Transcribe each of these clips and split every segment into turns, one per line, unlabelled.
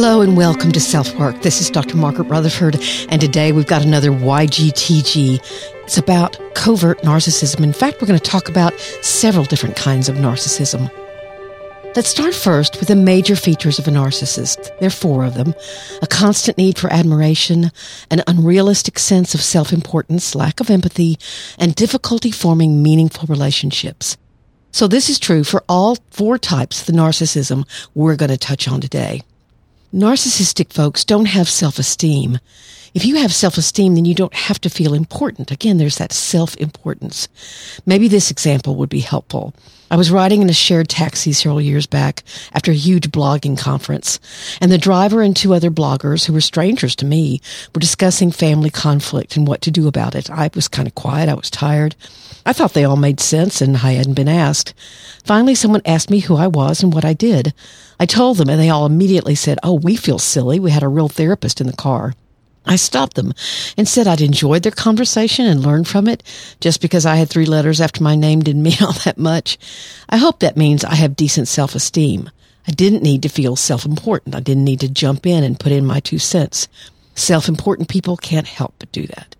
Hello and welcome to Self Work. This is Dr. Margaret Rutherford, and today we've got another YGTG. It's about covert narcissism. In fact, we're going to talk about several different kinds of narcissism. Let's start first with the major features of a narcissist. There are four of them. A constant need for admiration, an unrealistic sense of self-importance, lack of empathy, and difficulty forming meaningful relationships. So this is true for all four types of the narcissism we're going to touch on today. Narcissistic folks don't have self-esteem. If you have self-esteem, then you don't have to feel important. Again, there's that self-importance. Maybe this example would be helpful. I was riding in a shared taxi several years back after a huge blogging conference, and the driver and two other bloggers who were strangers to me were discussing family conflict and what to do about it. I was kind of quiet. I was tired. I thought they all made sense and I hadn't been asked. Finally, someone asked me who I was and what I did. I told them and they all immediately said, Oh, we feel silly. We had a real therapist in the car. I stopped them and said I'd enjoyed their conversation and learned from it. Just because I had three letters after my name didn't mean all that much. I hope that means I have decent self-esteem. I didn't need to feel self-important. I didn't need to jump in and put in my two cents. Self-important people can't help but do that.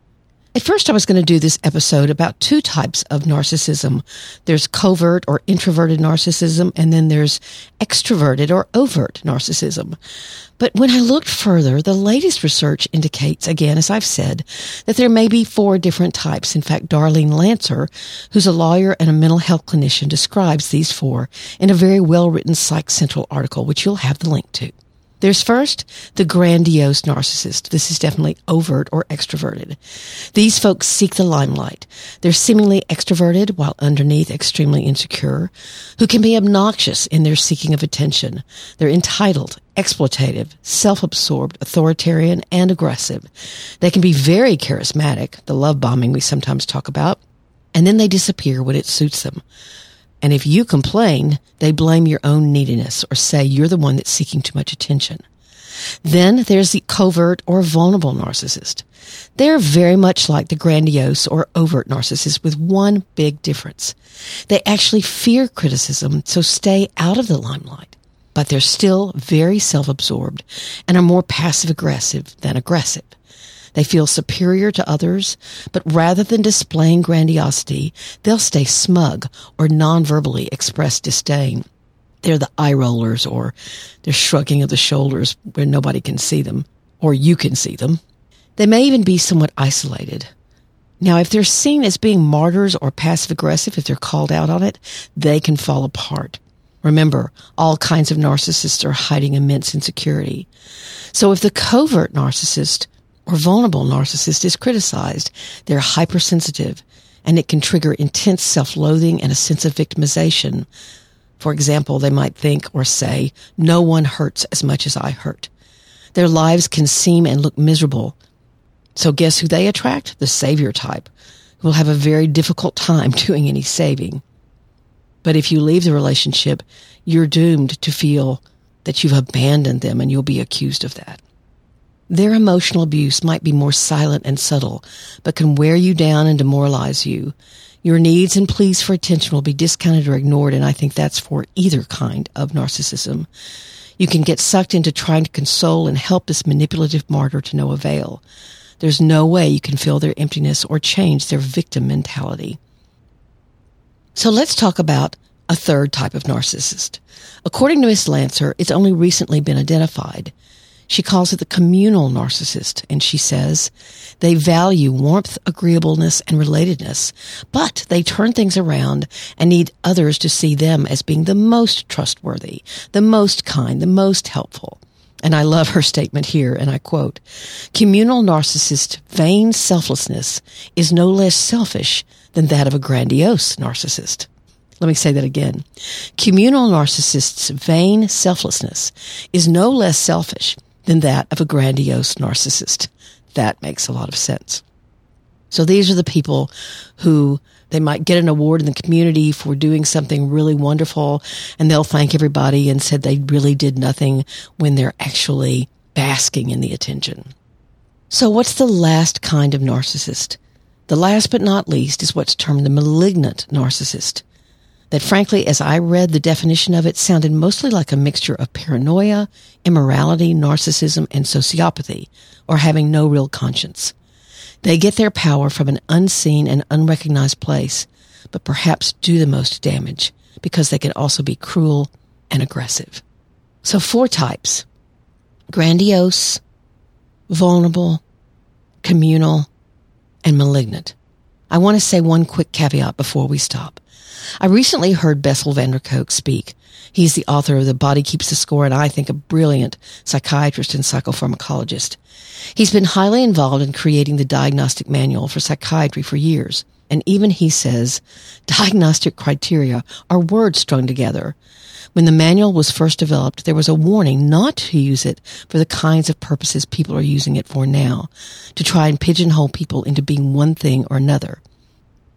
At first, I was going to do this episode about two types of narcissism. There's covert or introverted narcissism, and then there's extroverted or overt narcissism. But when I looked further, the latest research indicates, again, as I've said, that there may be four different types. In fact, Darlene Lancer, who's a lawyer and a mental health clinician, describes these four in a very well written Psych Central article, which you'll have the link to. There's first the grandiose narcissist. This is definitely overt or extroverted. These folks seek the limelight. They're seemingly extroverted while underneath extremely insecure, who can be obnoxious in their seeking of attention. They're entitled, exploitative, self-absorbed, authoritarian, and aggressive. They can be very charismatic, the love bombing we sometimes talk about, and then they disappear when it suits them. And if you complain, they blame your own neediness or say you're the one that's seeking too much attention. Then there's the covert or vulnerable narcissist. They're very much like the grandiose or overt narcissist with one big difference. They actually fear criticism, so stay out of the limelight. But they're still very self-absorbed and are more passive aggressive than aggressive. They feel superior to others, but rather than displaying grandiosity, they'll stay smug or non-verbally express disdain. They're the eye rollers or they're shrugging of the shoulders where nobody can see them or you can see them. They may even be somewhat isolated. Now, if they're seen as being martyrs or passive aggressive, if they're called out on it, they can fall apart. Remember, all kinds of narcissists are hiding immense insecurity. So if the covert narcissist or vulnerable narcissist is criticized, they're hypersensitive and it can trigger intense self-loathing and a sense of victimization. For example, they might think or say, no one hurts as much as I hurt. Their lives can seem and look miserable. So guess who they attract? The savior type, who will have a very difficult time doing any saving. But if you leave the relationship, you're doomed to feel that you've abandoned them and you'll be accused of that. Their emotional abuse might be more silent and subtle, but can wear you down and demoralize you. Your needs and pleas for attention will be discounted or ignored, and I think that's for either kind of narcissism. You can get sucked into trying to console and help this manipulative martyr to no avail. There's no way you can fill their emptiness or change their victim mentality. So let's talk about a third type of narcissist. According to Miss Lancer, it's only recently been identified. She calls it the communal narcissist, and she says they value warmth, agreeableness, and relatedness, but they turn things around and need others to see them as being the most trustworthy, the most kind, the most helpful. And I love her statement here, and I quote, communal narcissist vain selflessness is no less selfish than that of a grandiose narcissist. Let me say that again. Communal narcissists' vain selflessness is no less selfish than that of a grandiose narcissist. That makes a lot of sense. So these are the people who they might get an award in the community for doing something really wonderful and they'll thank everybody and said they really did nothing when they're actually basking in the attention. So what's the last kind of narcissist? The last but not least is what's termed the malignant narcissist. That frankly, as I read the definition of it, sounded mostly like a mixture of paranoia, immorality, narcissism, and sociopathy, or having no real conscience. They get their power from an unseen and unrecognized place, but perhaps do the most damage because they can also be cruel and aggressive. So four types. Grandiose, vulnerable, communal, and malignant. I want to say one quick caveat before we stop. I recently heard Bessel van der Kolk speak. He's the author of The Body Keeps the Score and I think a brilliant psychiatrist and psychopharmacologist. He's been highly involved in creating the diagnostic manual for psychiatry for years. And even he says diagnostic criteria are words strung together. When the manual was first developed, there was a warning not to use it for the kinds of purposes people are using it for now, to try and pigeonhole people into being one thing or another.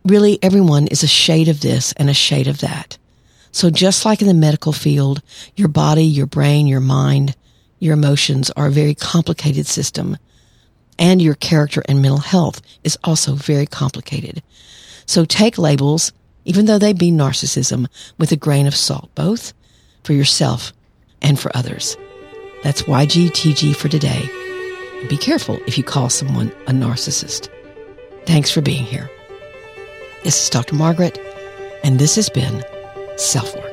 Really, everyone is a shade of this and a shade of that. So just like in the medical field, your body, your brain, your mind, your emotions are a very complicated system. And your character and mental health is also very complicated. So take labels, even though they be narcissism, with a grain of salt, both for yourself and for others. That's YGTG for today. be careful if you call someone a narcissist. Thanks for being here. This is Dr. Margaret, and this has been Self Work.